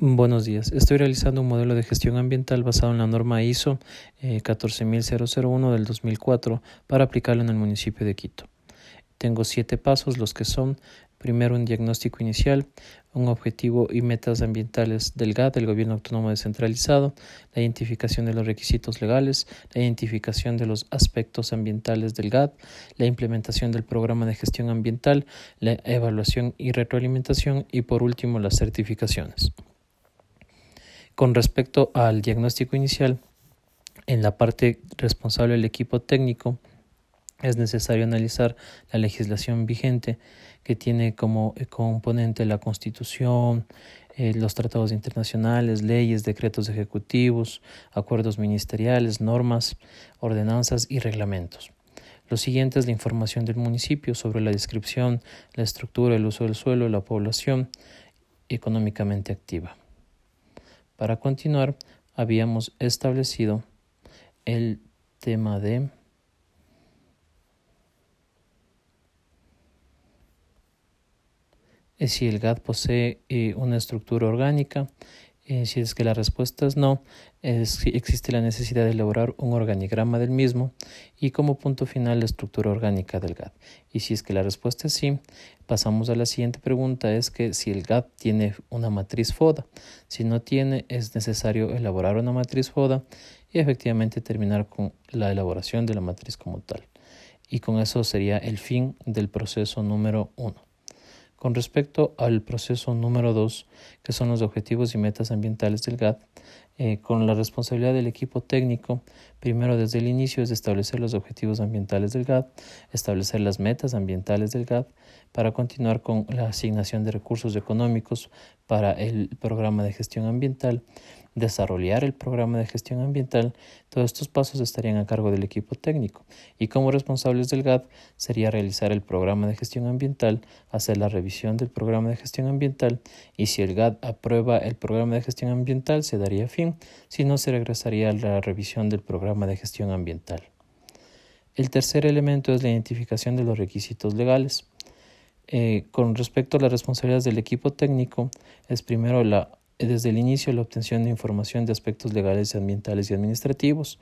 Buenos días. Estoy realizando un modelo de gestión ambiental basado en la norma ISO 14001 del 2004 para aplicarlo en el municipio de Quito. Tengo siete pasos, los que son primero un diagnóstico inicial, un objetivo y metas ambientales del GAD, el Gobierno Autónomo Descentralizado, la identificación de los requisitos legales, la identificación de los aspectos ambientales del GAD, la implementación del programa de gestión ambiental, la evaluación y retroalimentación y por último las certificaciones. Con respecto al diagnóstico inicial, en la parte responsable del equipo técnico, es necesario analizar la legislación vigente que tiene como componente la Constitución, eh, los tratados internacionales, leyes, decretos ejecutivos, acuerdos ministeriales, normas, ordenanzas y reglamentos. Lo siguiente es la información del municipio sobre la descripción, la estructura, el uso del suelo la población económicamente activa. Para continuar, habíamos establecido el tema de si el GAD posee eh, una estructura orgánica. Eh, si es que la respuesta es no, es, existe la necesidad de elaborar un organigrama del mismo y como punto final la estructura orgánica del GAD. Y si es que la respuesta es sí, pasamos a la siguiente pregunta, es que si el GAD tiene una matriz FODA. Si no tiene, es necesario elaborar una matriz FODA y efectivamente terminar con la elaboración de la matriz como tal. Y con eso sería el fin del proceso número uno. Con respecto al proceso número dos, que son los objetivos y metas ambientales del GAD, eh, con la responsabilidad del equipo técnico, primero desde el inicio es establecer los objetivos ambientales del GAD, establecer las metas ambientales del GAD, para continuar con la asignación de recursos económicos para el programa de gestión ambiental, desarrollar el programa de gestión ambiental, todos estos pasos estarían a cargo del equipo técnico y como responsables del GAD sería realizar el programa de gestión ambiental, hacer la revisión del programa de gestión ambiental y si el GAD aprueba el programa de gestión ambiental se daría fin, si no se regresaría a la revisión del programa de gestión ambiental. El tercer elemento es la identificación de los requisitos legales. Eh, con respecto a las responsabilidades del equipo técnico, es primero la desde el inicio la obtención de información de aspectos legales, ambientales y administrativos.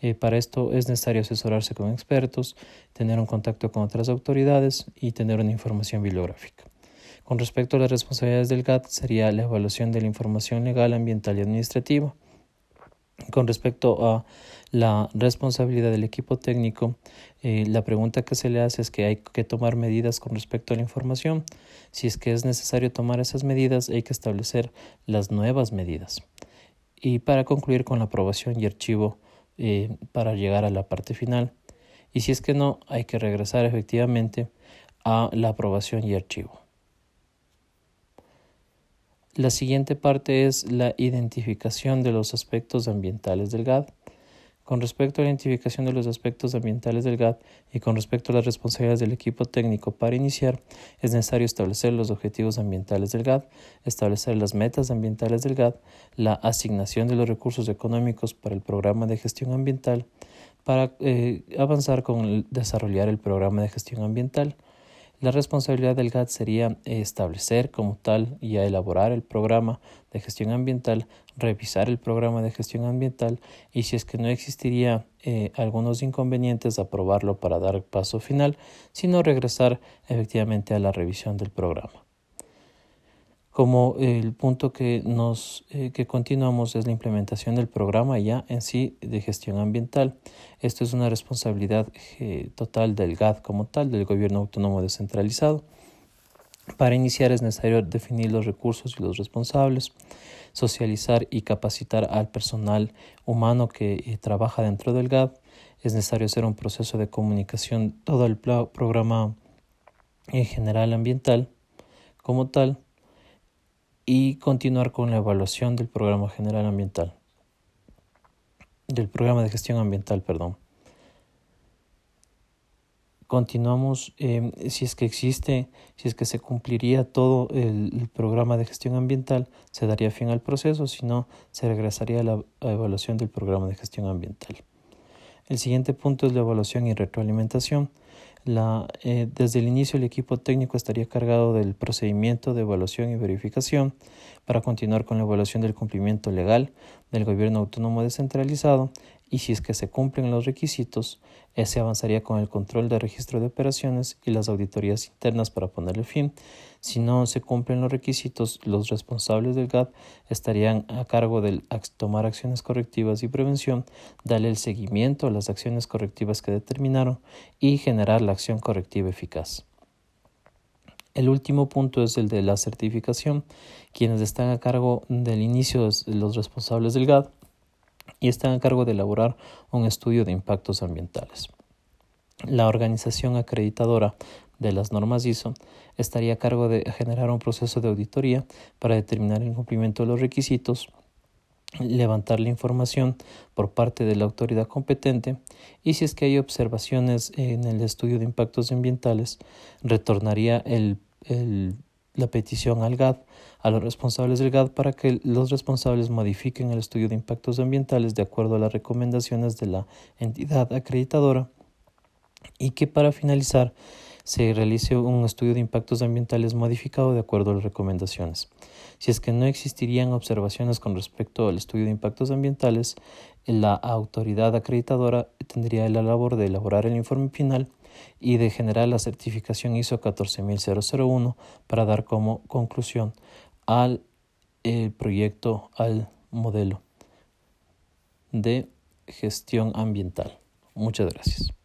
Eh, para esto es necesario asesorarse con expertos, tener un contacto con otras autoridades y tener una información bibliográfica. Con respecto a las responsabilidades del GAT, sería la evaluación de la información legal, ambiental y administrativa. Con respecto a la responsabilidad del equipo técnico, eh, la pregunta que se le hace es que hay que tomar medidas con respecto a la información. Si es que es necesario tomar esas medidas, hay que establecer las nuevas medidas. Y para concluir con la aprobación y archivo eh, para llegar a la parte final. Y si es que no, hay que regresar efectivamente a la aprobación y archivo. La siguiente parte es la identificación de los aspectos ambientales del GAD. Con respecto a la identificación de los aspectos ambientales del GAD y con respecto a las responsabilidades del equipo técnico para iniciar, es necesario establecer los objetivos ambientales del GAD, establecer las metas ambientales del GAD, la asignación de los recursos económicos para el programa de gestión ambiental, para eh, avanzar con desarrollar el programa de gestión ambiental, la responsabilidad del GAT sería establecer como tal y elaborar el programa de gestión ambiental, revisar el programa de gestión ambiental y si es que no existiría eh, algunos inconvenientes, aprobarlo para dar paso final, sino regresar efectivamente a la revisión del programa como el punto que nos eh, que continuamos es la implementación del programa ya en sí de gestión ambiental. Esto es una responsabilidad eh, total del GAD como tal, del gobierno autónomo descentralizado. Para iniciar es necesario definir los recursos y los responsables, socializar y capacitar al personal humano que eh, trabaja dentro del GAD. Es necesario hacer un proceso de comunicación, todo el programa en general ambiental como tal y continuar con la evaluación del programa general ambiental, del programa de gestión ambiental, perdón. Continuamos, em, si es que existe, si es que se cumpliría todo el, programa de gestión ambiental, se daría fin al proceso, si no, se regresaría a la evaluación del programa de gestión ambiental. El siguiente punto es la evaluación y retroalimentación. La, eh, desde el inicio el equipo técnico estaría cargado del procedimiento de evaluación y verificación para continuar con la evaluación del cumplimiento legal del gobierno autónomo descentralizado y si es que se cumplen los requisitos, se avanzaría con el control de registro de operaciones y las auditorías internas para ponerle fin. Si no se cumplen los requisitos, los responsables del GAD estarían a cargo de tomar acciones correctivas y prevención, darle el seguimiento a las acciones correctivas que determinaron y generar la acción correctiva eficaz. El último punto es el de la certificación. Quienes están a cargo del inicio los responsables del GAD y están a cargo de elaborar un estudio de impactos ambientales. La organización acreditadora de las normas ISO estaría a cargo de generar un proceso de auditoría para determinar el cumplimiento de los requisitos, levantar la información por parte de la autoridad competente y si es que hay observaciones en el estudio de impactos ambientales, retornaría el, el la petición al GAD, a los responsables del GAD, para que los responsables modifiquen el estudio de impactos ambientales de acuerdo a las recomendaciones de la entidad acreditadora y que para finalizar se realice un estudio de impactos ambientales modificado de acuerdo a las recomendaciones. Si es que no existirían observaciones con respecto al estudio de impactos ambientales, la autoridad acreditadora tendría la labor de elaborar el informe final y de generar la certificación ISO 14001 para dar como conclusión al proyecto, al modelo de gestión ambiental. Muchas gracias.